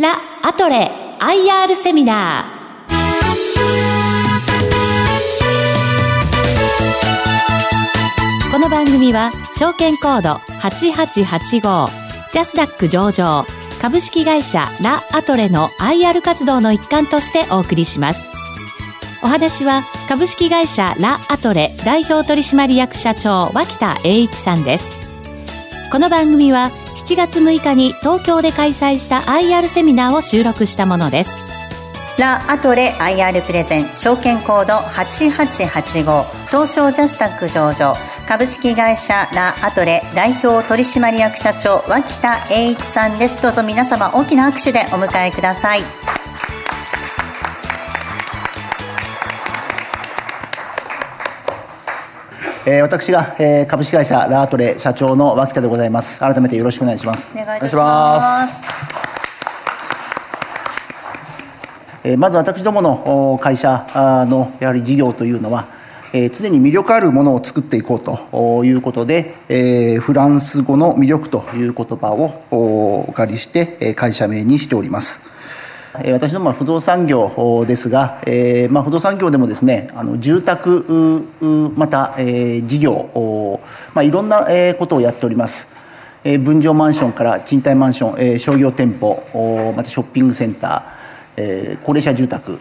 ラ・アトレ IR セミナーこの番組は証券コード8885ジャスダック上場株式会社ラ・アトレの IR 活動の一環としてお送りします。お話は株式会社ラ・アトレ代表取締役社長脇田栄一さんです。この番組は7月6日に東京で開催した IR セミナーを収録したものです。ラ・アトレ IR プレゼン証券コード8885東証ジャスタック上場。株式会社ラ・アトレ代表取締役社長脇田栄一さんです。どうぞ皆様大きな拍手でお迎えください。えー、私が、えー、株式会社ラートレ社長の脇田でございます。改めてよろしくお願いします。お願いします。えー、まず私どもの会社のやはり事業というのは、えー、常に魅力あるものを作っていこうということで、えー、フランス語の魅力という言葉をお借りして会社名にしております私どもは不動産業ですが、えーまあ、不動産業でもですねあの住宅また、えー、事業、まあ、いろんなことをやっております、えー、分譲マンションから賃貸マンション、えー、商業店舗またショッピングセンター、えー、高齢者住宅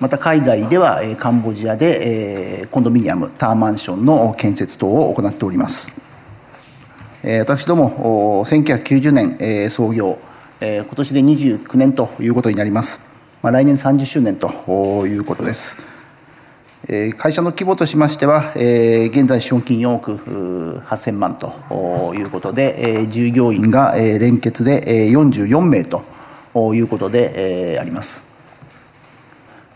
また海外ではカンボジアで、えー、コンドミニアムタワーマンションの建設等を行っております。私ども1990年創業えー、今年で29年ということになります。まあ、来年30周年ということです。えー、会社の規模としましては、えー、現在資本金4億8000万ということで、えー、従業員が、えー、連結で、えー、44名ということで、えー、あります。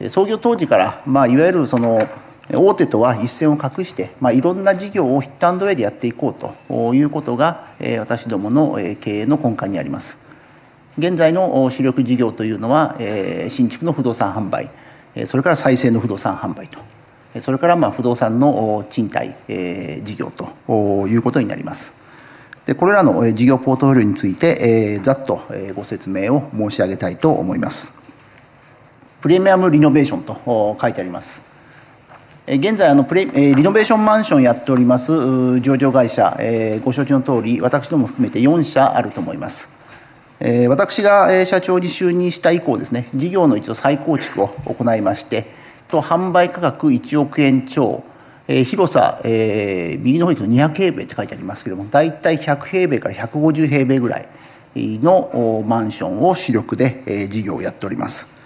創業当時から、まあ、いわゆるその大手とは一線を画して、まあ、いろんな事業をヒットアンドウェイでやっていこうということが、えー、私どもの経営の根幹にあります。現在の主力事業というのは、え新築の不動産販売それから再生の不動産販売と。それからまあ不動産の賃貸、え事業ということになります。でこれらの事業ポートフォリオについて、えざっとご説明を申し上げたいと思います。プレミアムリノベーションと書いてあります。現在あのプレリノベーションマンションやっております上場会社ご承知の通り私ども含めて4社あると思います。え私が社長に就任した以降ですね事業の一度再構築を行いましてと販売価格1億円超、えー、広さ、えー、右の方に200平米って書いてありますけども大体100平米から150平米ぐらいのマンションを主力で、事業をやっております。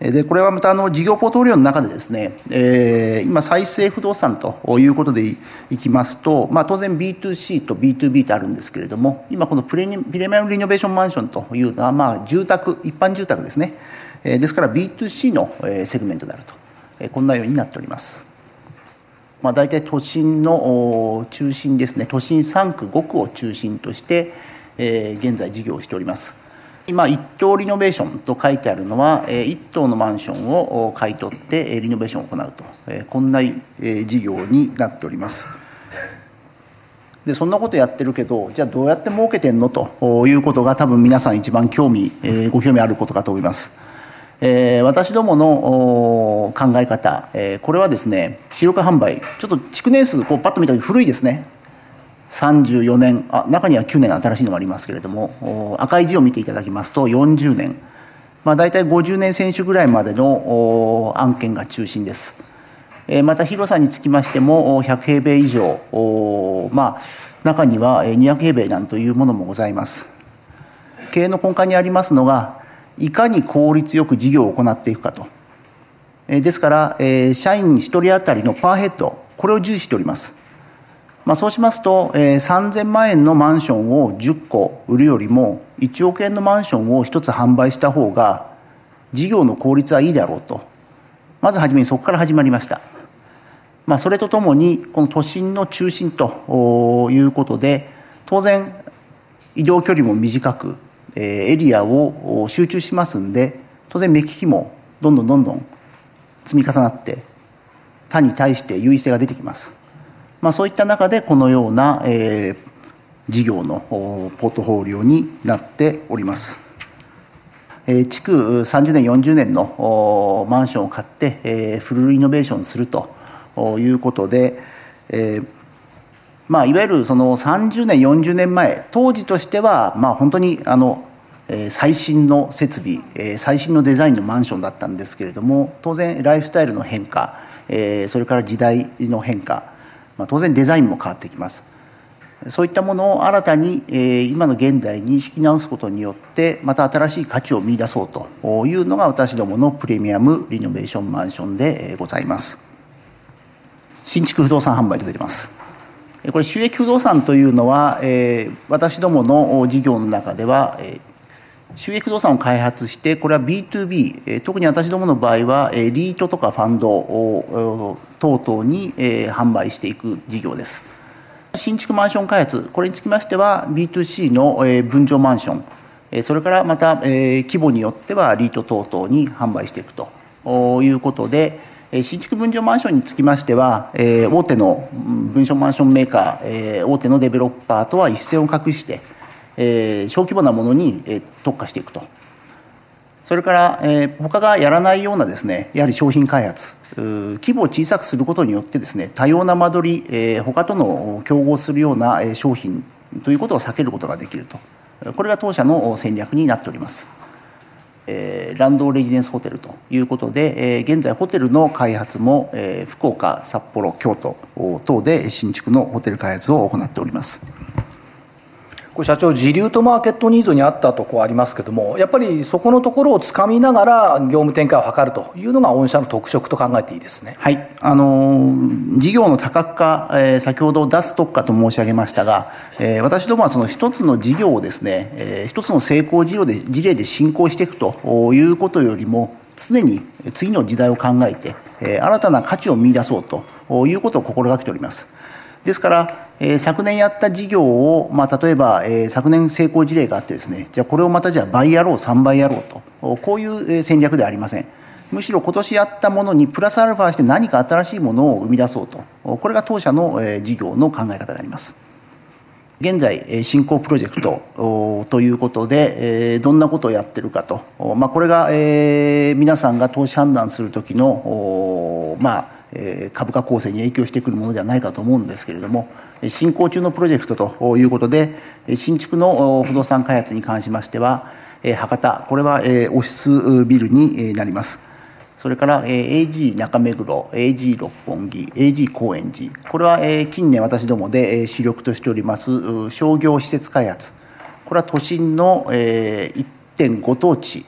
でこれはまたあの事業ポートフォリオの中でですね、えー、今再生不動産ということでいきますと、まあ、当然 B2C と B2B ってあるんですけれども今このプレプレミアムリノベーションマンションというのはまあ住宅一般住宅ですね、えー、ですから B2C のセグメントであると、えー、こんなようになっております。まあ、大体都心の中心ですね都心3区5区を中心として、えー、現在事業をしております。今一棟リノベーションと書いてあるのは一棟のマンションを買い取ってリノベーションを行うと。こんな事業になっております。でそんなことやってるけどじゃあどうやって儲けてんのということが多分皆さん一番興味ご興味あることかと思います。え、私どもの考え方、え、これはですね主力販売ちょっと築年数こうパッと見た時古いですね。34年あ中には9年新しいのもありますけれども赤い字を見ていただきますと40年、まあ、大体50年選手ぐらいまでの案件が中心です。また広さにつきましても100平米以上まあ中には200平米なんというものもございます。経営の根幹にありますのがいかに効率よく事業を行っていくかと。ですから社員1人当たりのパーヘッドこれを重視しております。まあ、そうしますと、えー、3000万円のマンションを10個売るよりも1億円のマンションを1つ販売した方が事業の効率はいいだろうと。まず初めにそこから始まりました、まあ、それとともにこの都心の中心ということで当然移動距離も短くえエリアを集中しますんで当然目利きもどんどんどんどん積み重なって他に対して優位性が出てきます。まあ、そういった中でこのような、えー、事業のポートフォリオになっております。えー、築30年40年のマンションを買って、えー、フルリノベーションするということで、えーまあ、いわゆるその30年40年前当時としてはまあ本当にあの最新の設備最新のデザインのマンションだったんですけれども当然ライフスタイルの変化それから時代の変化まあ当然デザインも変わってきます。そういったものを新たに今の現代に引き直すことによってまた新しい価値を見出そうというのが私どものプレミアムリノベーションマンションでございます。新築不動産販売で出てます。これ収益不動産というのは、えー、私どもの事業の中では、えー、収益不動産を開発してこれは B2B、特に私どもの場合は、え、リートとかファンドを等々に、販売していく事業です。新築マンション開発これにつきましては B2C の、分譲マンション、それからまた、規模によってはリート等々に販売していくということで新築分譲マンションにつきましては、大手の分譲マンションメーカー、大手のデベロッパーとは一線を画して、え小規模なものに、え特化していくと。それから、えー、他がやらないようなですねやはり商品開発規模を小さくすることによってですね多様な間取り、えー、他との競合するような商品ということを避けることができるとこれが当社の戦略になっております。えー、ランドレジデンスホテルということで、えー、現在ホテルの開発も、えー、福岡札幌京都等で新築のホテル開発を行っております。これ社長時流とマーケットニーズに合ったとこありますけどもやっぱりそこのところをつかみながら業務展開を図るというのが御社の特色と考えていいですね。はい。あの事業の多角化、えー、先ほど出す特化と申し上げましたが、えー、私どもはその一つの事業をですね、えー、一つの成功事例で事例で進行していくということよりも常に次の時代を考えて、えー、新たな価値を見出そうということを心がけております。ですからえー、昨年やった事業を、まあ、例えば、えー、昨年成功事例があってですねじゃあこれをまたじゃあ倍やろう3倍やろうとこういう戦略ではありません。むしろ今年やったものにプラスアルファして何か新しいものを生み出そうとこれが当社のえ事業の考え方であります。現在進行プロジェクトということでどんなことをやってるかと、まあ、これが皆さんが投資判断する時のまあ株価構成に影響してくるものではないかと思うんですけれども進行中のプロジェクトということで新築の不動産開発に関しましては博多これはオフィスビルになります。それから AG 中目黒 AG 六本木 AG 高円寺。これは近年私どもで主力としております商業施設開発。これは都心の1.5等地。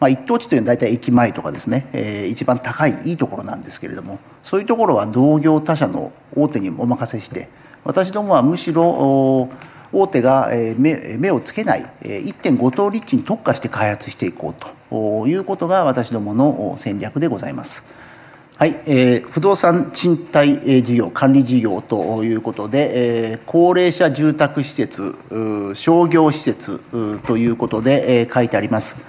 まあ、一等地というのは大体駅前とかですね、えー、一番高いいいところなんですけれどもそういうところは同業他社の大手にお任せして私どもはむしろ大手が目をつけない1.5等立地に特化して開発していこうということが私どもの戦略でございます。はい、えー、不動産賃貸事業管理事業ということで、えー、高齢者住宅施設商業施設ということで、えー、書いてあります。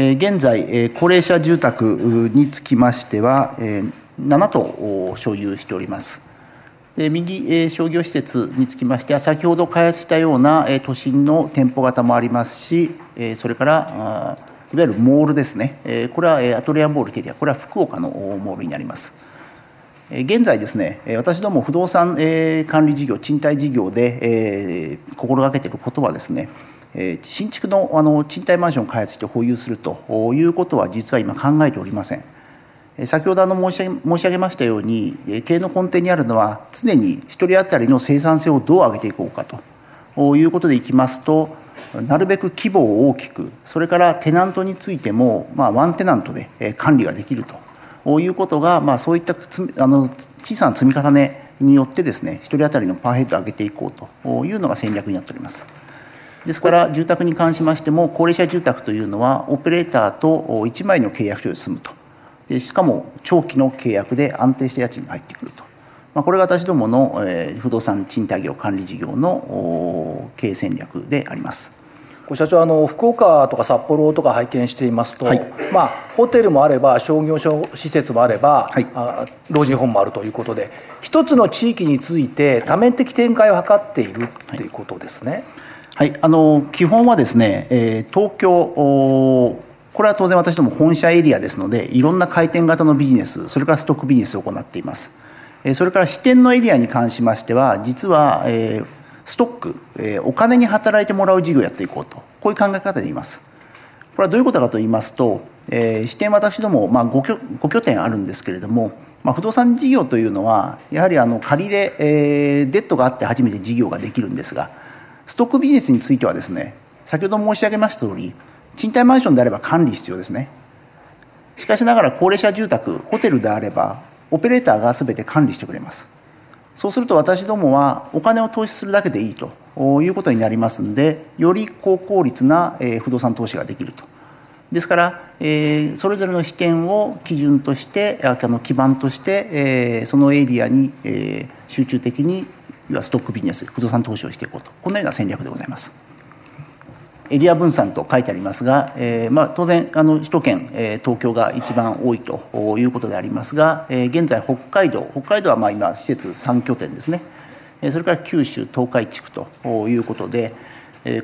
現在、高齢者住宅につきましては、7棟所有しております。右商業施設につきましては、先ほど開発したような都心の店舗型もありますし、それからいわゆるモールですね、これはアトリアモールテリア、これは福岡のモールになります。現在ですね、私ども不動産管理事業、賃貸事業で心がけていることはですね、新築のあの賃貸マンションを開発して保有するということは実は今考えておりません先ほどあの申し上げましたように経営の根底にあるのは常に1人当たりの生産性をどう上げていこうかということでいきますとなるべく規模を大きくそれからテナントについても、まあ、ワンテナントで管理ができるということが、まあ、そういったあの小さな積み重ねによってですね1人当たりのパーヘッドを上げていこうというのが戦略になっております。ですから住宅に関しましても高齢者住宅というのはオペレーターと1枚の契約書で済むと。でしかも長期の契約で安定した家賃が入ってくると、まあ、これが私どもの不動産賃貸業管理事業の経営戦略であります。社長あの福岡とか札幌とか拝見していますと、はい、まあ、ホテルもあれば商業施設もあれば、はい、あ老人ホームもあるということで一つの地域について多面的展開を図っているということですね。はい、はいあの基本はですね、えー、東京これは当然私ども本社エリアですのでいろんな回転型のビジネスそれからストックビジネスを行っています。それから支店のエリアに関しましては実は、えー、ストック、えー、お金に働いてもらう事業をやっていこうとこういう考え方でいます。これはどういうことかと言いますと、えー、支店私ども、まあ、5, 拠5拠点あるんですけれどもまあ、不動産事業というのはやはりあの仮で、えー、デッドがあって初めて事業ができるんですがストックビジネスについてはですね先ほど申し上げました通り賃貸マンションであれば管理必要ですね。しかしながら高齢者住宅ホテルであればオペレーターが全て管理してくれます。そうすると私どもはお金を投資するだけでいいということになりますんでより高効率な不動産投資ができると。ですから、えー、それぞれの被験を基準としてあの基盤として、えー、そのエリアに、えー、集中的にストックビジネス不動産投資をしていこうと。このような戦略でございます。エリア分散と書いてありますが、えーまあ、当然あの首都圏、えー、東京が一番多いということでありますが、えー、現在北海道北海道はまあ今施設3拠点ですね。それから九州東海地区ということで、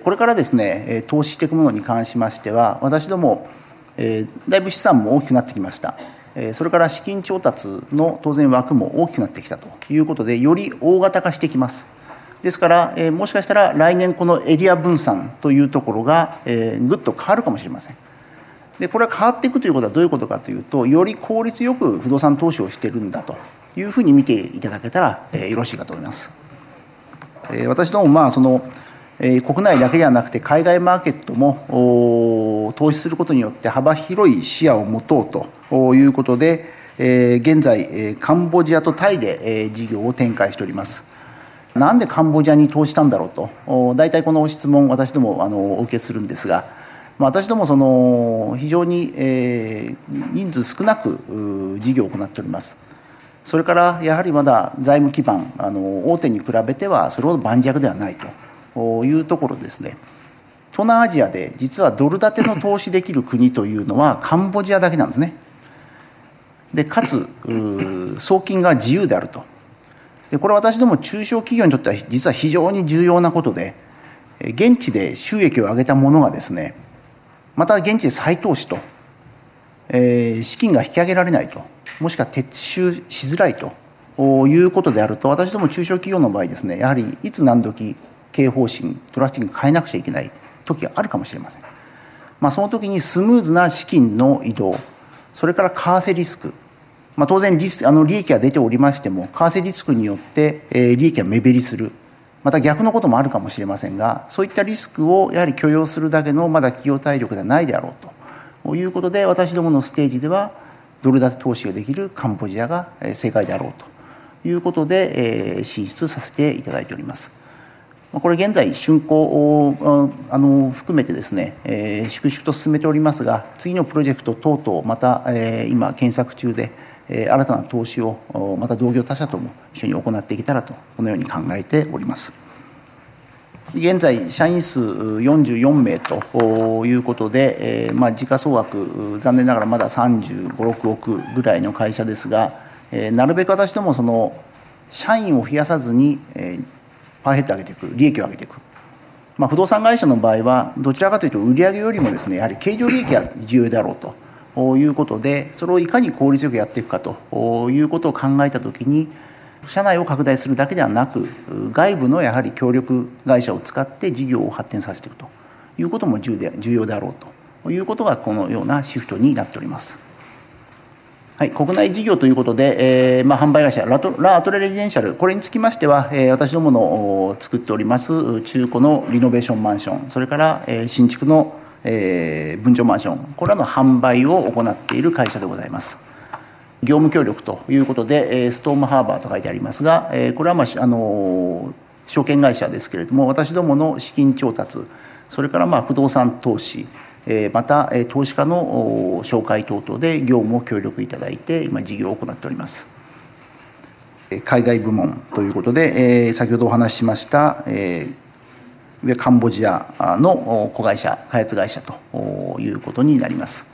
これからですね投資していくものに関しましては私どもだいぶ資産も大きくなってきました。それから資金調達の当然枠も大きくなってきたということでより大型化してきます。ですからもしかしたら来年このエリア分散というところがぐっと変わるかもしれません。でこれは変わっていくということはどういうことかというとより効率よく不動産投資をしてるんだというふうに見ていただけたらよろしいかと思います。私どもまあその国内だけではなくて海外マーケットも投資することによって幅広い視野を持とうということで、現在カンボジアとタイで事業を展開しております。なんでカンボジアに投資したんだろうと大体この質問私どもあのお受けするんですが私どもその非常に、人数少なく事業を行っております。それからやはりまだ財務基盤あの大手に比べてはそれほど盤石ではないと。いうところですね。東南アジアで実はドル建ての投資できる国というのはカンボジアだけなんですね。でかつ送金が自由であると。でこれ私ども中小企業にとっては実は非常に重要なことで現地で収益を上げたものがですねまた現地で再投資と、えー、資金が引き上げられないともしくは撤収しづらいということであると私ども中小企業の場合ですねやはりいつ何時経営方針トラスティング変えなくちゃいけない時があるかもしれません、まあ、その時にスムーズな資金の移動それから為替リスク、まあ、当然リスあの利益が出ておりましても為替リスクによって、え、利益が目減りする。また逆のこともあるかもしれませんがそういったリスクをやはり許容するだけのまだ企業体力ではないであろうと。いうことで私どものステージではドル建て投資ができるカンボジアが正解であろうと。いうことで進出させていただいております。これ現在竣工をあの含めてですね、えー、粛々と進めておりますが次のプロジェクト等々また、えー、今検索中で、えー、新たな投資をまた同業他社とも一緒に行っていけたらとこのように考えております。現在社員数44名ということで、えーまあ、時価総額残念ながらまだ3 5 6億ぐらいの会社ですが、えー、なるべく私どもその社員を増やさずに、えーパーヘッド上げていく利益を上げていく、まあ、不動産会社の場合はどちらかというと売上よりもですねやはり経常利益が重要であろうということでそれをいかに効率よくやっていくかということを考えた時に社内を拡大するだけではなく外部のやはり協力会社を使って事業を発展させていくということも重要であろうということがこのようなシフトになっております。はい、国内事業ということで、えーまあ、販売会社ラトラアトレレジデンシャルこれにつきましては、えー、私どもの作っております中古のリノベーションマンションそれから、えー、新築の、えー、分譲マンションこれらの販売を行っている会社でございます。業務協力ということで、えー、ストームハーバーと書いてありますが、えー、これは、まああの証券会社ですけれども私どもの資金調達それからまあ不動産投資また投資家の紹介等々で業務を協力いただいて今事業を行っております。海外部門ということで先ほどお話ししましたカンボジアの子会社開発会社ということになります。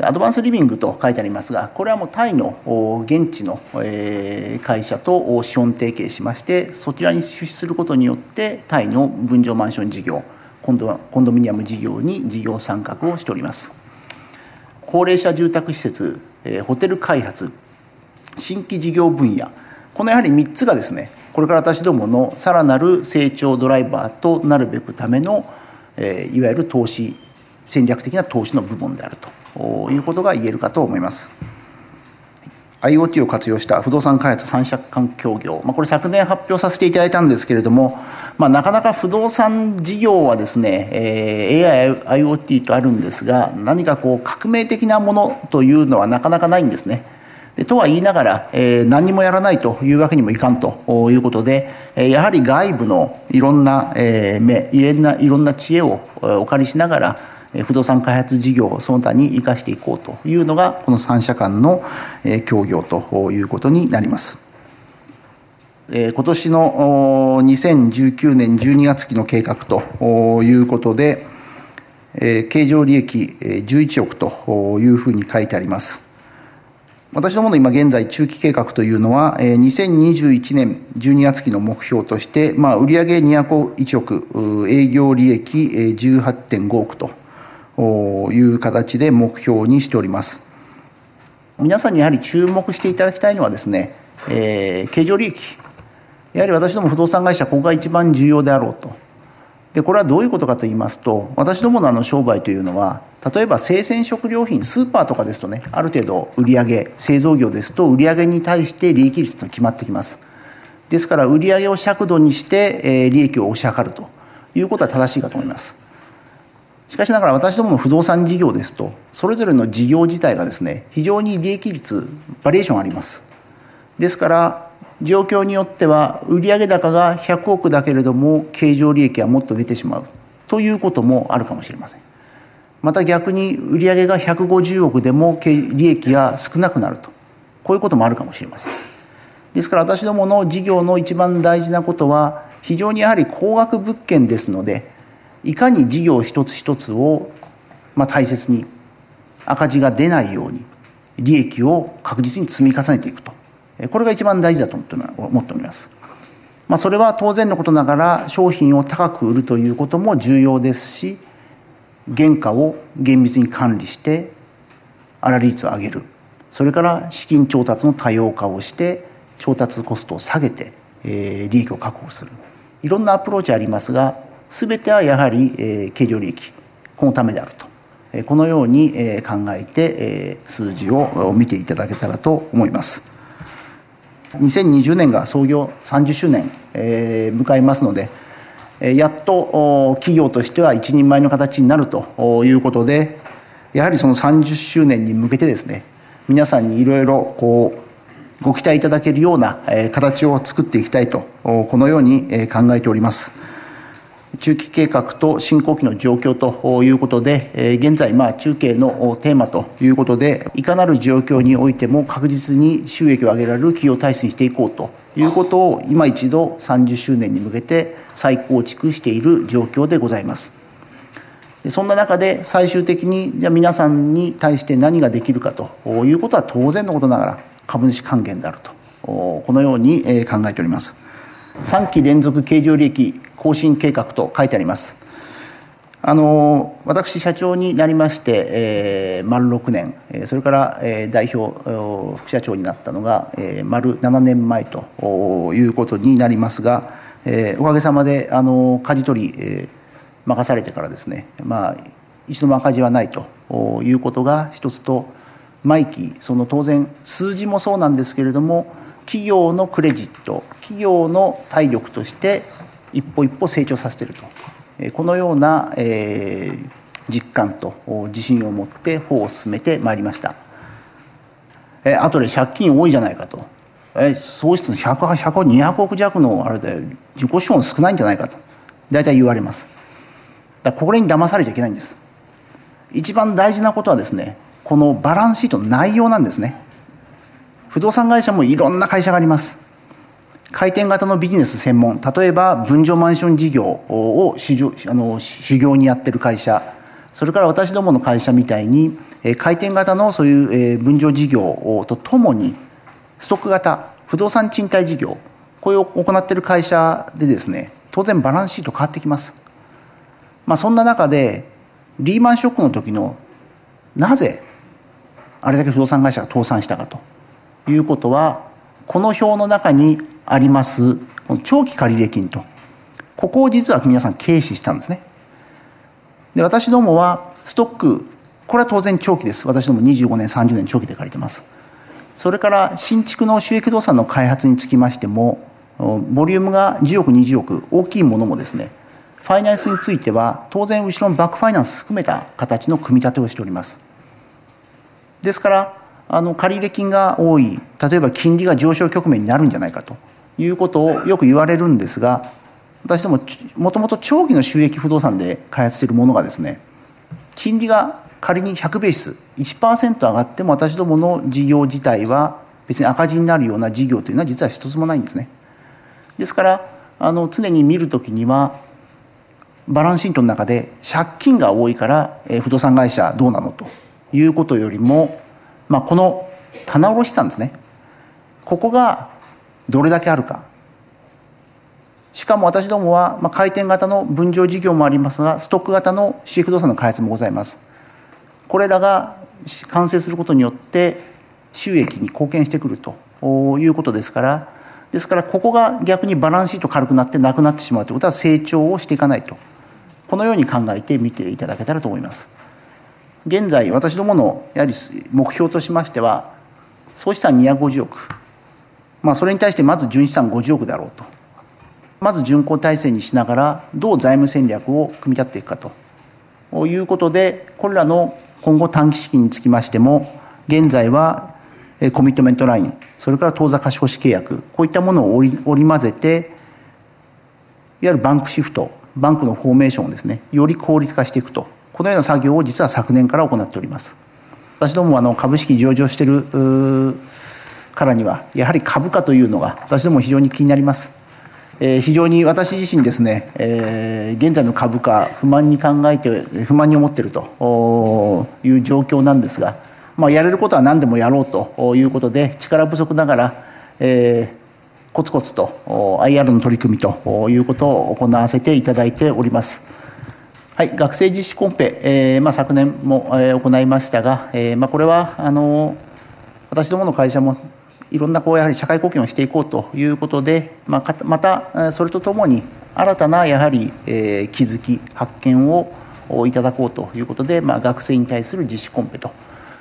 アドバンスリビングと書いてありますが、これはもうタイの現地の会社と資本提携しまして、そちらに出資することによって、タイの分譲マンション事業、今度はコンドミニアム事業に事業参画をしております。高齢者住宅施設え、ホテル開発、新規事業分野、このやはり3つがですね、これから私どものさらなる成長ドライバーとなるべくためのえ、いわゆる投資、戦略的な投資の部門であると。いうことが言えるかと思います。IoT を活用した不動産開発三者間協業、まあ、これ昨年発表させていただいたんですけれども、まあ、なかなか不動産事業はですね、えー、AI、IoT とあるんですが、何かこう革命的なものというのはなかなかないんですね。でとは言いながら、えー、何もやらないというわけにもいかんということで、やはり外部のいろんな、えー、目いろんないろんな知恵をお借りしながら、不動産開発事業その他に生かしていこうというのがこの3社間の協業ということになります。今年の2019年12月期の計画ということで、経常利益11億というふうに書いてあります。私どもの今現在中期計画というのは、2021年12月期の目標として、まあ、売上201億、営業利益18.5億という形で目標にしております。皆さんにやはり注目していただきたいのはですね、えー、経常利益。やはり私ども不動産会社、ここが一番重要であろうと。で、これはどういうことかと言いますと、私どものあの商売というのは、例えば生鮮食料品、スーパーとかですとね、ある程度売上製造業ですと売上に対して利益率と決まってきます。ですから売上を尺度にして、え、利益を押し量るということは正しいかと思います。しかしながら私どもの不動産事業ですとそれぞれの事業自体がですね非常に利益率バリエーションあります。ですから状況によっては売上高が100億だけれども経常利益はもっと出てしまう。ということもあるかもしれません。また逆に売上が150億でも利益が少なくなると。こういうこともあるかもしれません。ですから私どもの事業の一番大事なことは非常にやはり高額物件ですのでいかに事業一つ一つを、まあ、大切に赤字が出ないように利益を確実に積み重ねていくと。これが一番大事だと思っております。まあ、それは当然のことながら商品を高く売るということも重要ですし原価を厳密に管理して粗利率を上げる。それから資金調達の多様化をして調達コストを下げて、えー、利益を確保する。いろんなアプローチありますが全てはやはり、えー、経常利益このためであると、え、このように、え、考えて、え、数字を見ていただけたらと思います2020年が創業30周年、え、迎えますのでやっと企業としては一人前の形になるということでやはりその30周年に向けてですね皆さんにいろいろこうご期待いただけるような形を作っていきたいとこのように考えております。中期計画と進行期の状況ということで、現在、ま、中継のテーマということで、いかなる状況においても確実に収益を上げられる企業体制にしていこうということを、今一度30周年に向けて再構築している状況でございます。そんな中で最終的にじゃ皆さんに対して何ができるかということは当然のことながら株主還元であるとこのように考えております。3期連続経常利益更新計画と書いてあります。あの私、社長になりまして、えー、丸6年、それから、えー、代表、副社長になったのが、えー、丸7年前ということになりますが、えー、おかげさまであの舵取り、えー、任されてからですね、まあ、一度も赤字はないということが一つと、毎期、その当然、数字もそうなんですけれども、企業のクレジット、企業の体力として一歩一歩成長させているとこのような、え、実感と自信を持って法を進めてまいりました。えあとで借金多いじゃないかと。え総質100、100、200億弱のあれで自己資本少ないんじゃないかと大体言われます。だこれに騙されちゃいけないんです。一番大事なことはですね、このバランスシートの内容なんですね。不動産会社もいろんな会社があります。回転型のビジネス専門例えば分譲マンション事業を修あの修行にやってる会社。それから私どもの会社みたいに回転型のそういう分譲事業とともにストック型不動産賃貸事業これを行っている会社でですね当然バランスシート変わってきます、まあ、そんな中でリーマンショックの時のなぜあれだけ不動産会社が倒産したかということはこの表の中にあります長期借入金と。ここを実は皆さん軽視したんですね。で私どもはストックこれは当然長期です。私ども25年30年長期で借りてます。それから新築の収益動産の開発につきましてもボリュームが10億20億大きいものもですねファイナンスについては当然後ろのバックファイナンス含めた形の組み立てをしております。ですからあの借入金が多い例えば金利が上昇局面になるんじゃないかと。いうことをよく言われるんですが私どももともと長期の収益不動産で開発しているものがですね金利が仮に100ベース1%上がっても私どもの事業自体は別に赤字になるような事業というのは実は一つもないんですね。ですからあの常に見るときにはバランスシートの中で借金が多いから不動産会社どうなの？ということよりも、まあ、この棚卸資産ですね。ここがどれだけあるか。しかも私どもは、まあ、回転型の分譲事業もありますがストック型の私不動産の開発もございます。これらが完成することによって収益に貢献してくるということですから。ですからここが逆にバランスシート軽くなってなくなってしまうということは成長をしていかないと。このように考えて見ていただけたらと思います。現在私どものやはり目標としましては総資産250億。まあそれに対してまず純資産50億だろうと。まず巡航体制にしながらどう財務戦略を組み立てていくかと。いうことでこれらの今後短期資金につきましても現在はコミットメントラインそれから当座貸し越し契約こういったものを織り交ぜていわゆるバンクシフトバンクのフォーメーションをですねより効率化していくと。このような作業を実は昨年から行っております。私どもあの株式上場しているからにはやはり株価というのが私ども非常に気になりますえ非常に私自身ですね、え現在の株価不満に考えて不満に思っているという状況なんですが、まあ、やれることは何でもやろうということで力不足ながら、えコツコツと IR の取り組みということを行わせていただいております。はい、学生実施コンペ、えーまあ、昨年も、えー、行いましたが、えーまあ、これはあの私どもの会社もいろんなこうやはり社会貢献をしていこうということで、まあ、またそれとともに新たなやはり、え、気づき発見をいただこうということで、まあ、学生に対する実施コンペと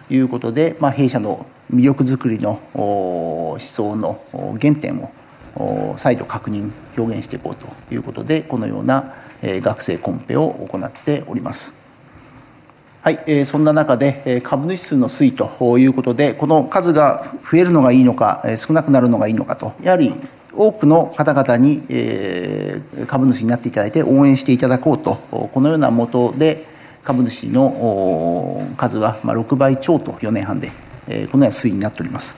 いうことで、まあ、弊社の魅力づくりの思想の原点を再度確認表現していこうということでこのような学生コンペを行っております。はい、えー、そんな中で株主数の推移ということでこの数が増えるのがいいのか少なくなるのがいいのかとやはり多くの方々に、えー、株主になっていただいて応援していただこうとこのようなもとで株主の数は6倍超と4年半でこのような推移になっております。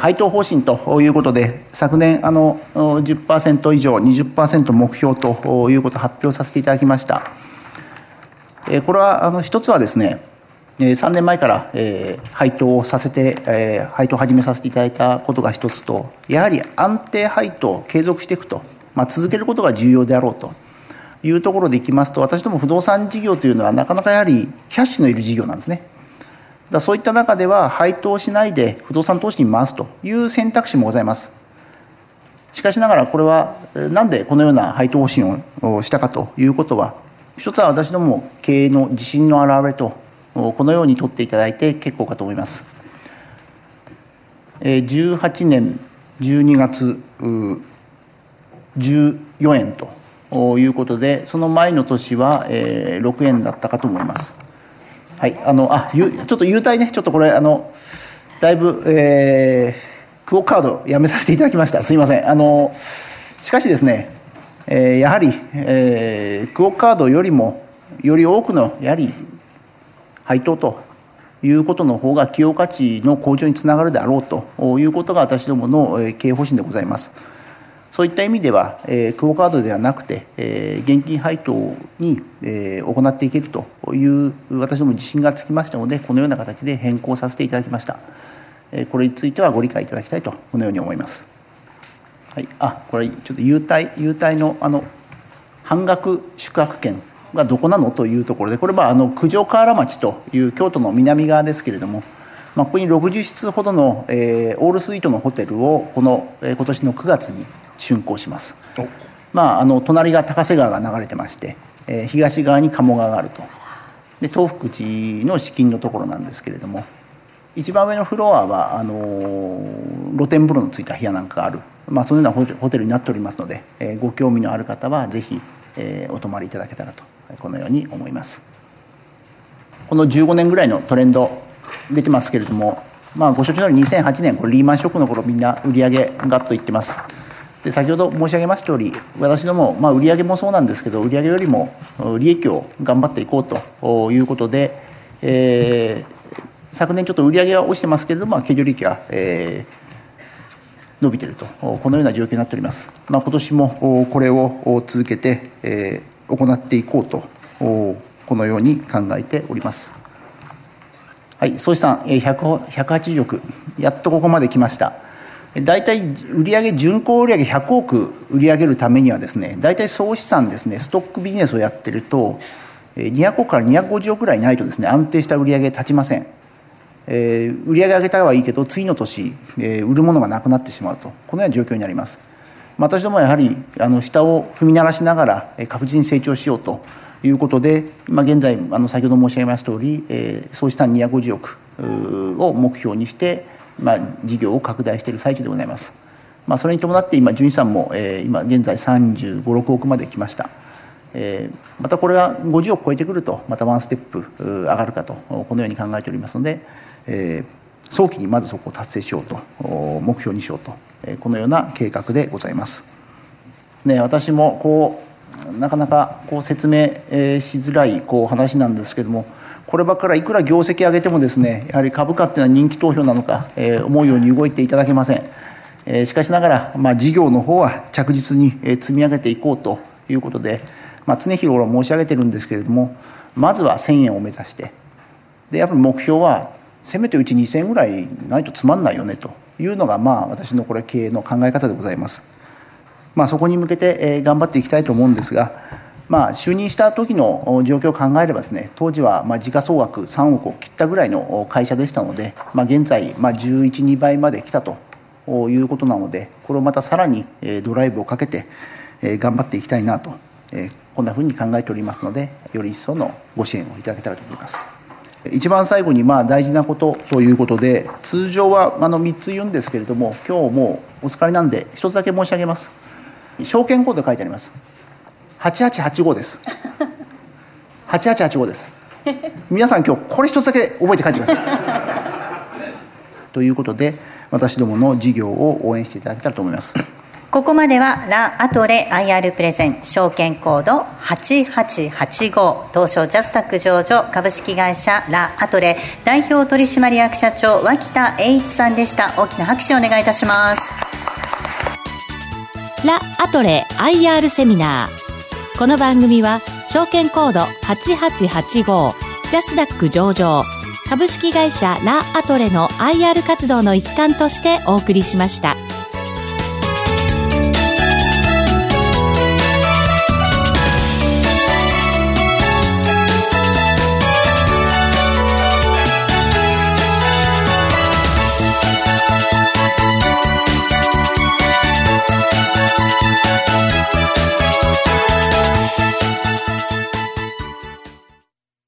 配当方針ということで、昨年あの10%以上、20%目標ということを発表させていただきました。これはあの一つはですね、3年前から配当をさせて、配当を始めさせていただいたことが一つと、やはり安定配当を継続していくと、まあ、続けることが重要であろうというところでいきますと、私ども不動産事業というのは、なかなかやはりキャッシュのいる事業なんですね。だそういった中では配当しないで不動産投資に回すという選択肢もございますしかしながらこれは何でこのような配当方針をしたかということは一つは私ども経営の自信の表れとこのように取っていただいて結構かと思います。18年12月14円ということでその前の年は6円だったかと思います。はい、あのあちょっと優待ね、ちょっとこれ、あのだいぶ、えー、クオカードやめさせていただきました、すみません。あのしかしですね、え、やはり、えー、クオカードよりも、より多くのやはり配当ということの方が企業価値の向上につながるであろうということが私どもの経営方針でございます。そういった意味では、えー、クオカードではなくて、え、現金配当に、え、行っていけるという私ども自信がつきましたのでこのような形で変更させていただきました、え、これについてはご理解いただきたいとこのように思いますはい。あこれちょっと優待優待のあの半額宿泊券がどこなのというところでこれはあの九条河原町という京都の南側ですけれどもまあ、ここに60室ほどの、えー、オールスイートのホテルをこの、えー、今年の9月に竣工します、まあ、あの隣が高瀬川が流れてまして、えー、東側に鴨川があると。で東福寺の資金のところなんですけれども一番上のフロアはあの、露天風呂のついた部屋なんかがある、まあ、そのようなホテルになっておりますので、えー、ご興味のある方はぜひ、えー、お泊まりいただけたらとこのように思います。この15年ぐらいのトレンド出てますけれども、まあ、ご承知のように2008年これリーマンショックの頃みんな売り上げガッといってます。で先ほど申し上げました通り私ども、まあ、売上もそうなんですけど売り上げよりも利益を頑張っていこうということで、えー、昨年ちょっと売り上げは落ちてますけれども経常利益は、えー、伸びてると。このような状況になっております、まあ、今年もこれを続けて、えー、行っていこうとこのように考えております。はい総資産180億。やっとここまで来ました。大体売上巡航売上100億売り上げるためにはですね大体総資産ですねストックビジネスをやってると200億から250億ぐらいないとですね安定した売り上げ立ちません、えー、売上上げたはいいけど次の年、えー、売るものがなくなってしまうとこのような状況になります私どもはやはりあの下を踏み鳴らしながら確実に成長しようということで今現在あの先ほど申し上げました通り、えー、総資産250億を目標にしてまあ、事業を拡大している最中でございます。まあ、それに伴って今純資産も、えー、今現在3 5 6億まで来ました。えー、またこれが50億超えてくるとまたワンステップ上がるかとこのように考えておりますので、えー、早期にまずそこを達成しようと目標にしようと、えー、このような計画でございます。ね、私もこうなかなかこう説明しづらいこう話なんですけどもこればっかりいくら業績上げてもですねやはり株価っていうのは人気投票なのか、えー、思うように動いていただけません、えー、しかしながら、まあ、事業の方は着実に積み上げていこうということで、まあ、常日頃申し上げてるんですけれどもまずは1000円を目指してでやっぱり目標はせめてうち2000円ぐらいないとつまんないよねというのがまあ私のこれ経営の考え方でございます。まあ、そこに向けて頑張っていきたいと思うんですがまあ、就任した時の状況を考えればですね当時はまあ時価総額3億を切ったぐらいの会社でしたので、まあ、現在112倍まで来たということなのでこれをまたさらにドライブをかけて頑張っていきたいなとこんなふうに考えておりますのでより一層のご支援をいただけたらと思います。一番最後にまあ大事なことということで通常はあの3つ言うんですけれども今日もうお疲れなんで1つだけ申し上げます。証券コード書いてあります。8885です。8885です。皆さん今日これ一つだけ覚えて帰ってください。ということで私どもの事業を応援していただけたらと思いますここまではラ・アトレ IR プレゼン証券コード8885東証ジャスタック上場株式会社ラ・アトレ代表取締役社長脇田栄一さんでした。大きな拍手をお願いいたします。ラ・アトレ IR セミナー。この番組は証券コード8885ジャスダック上場株式会社ラ・アトレの IR 活動の一環としてお送りしました。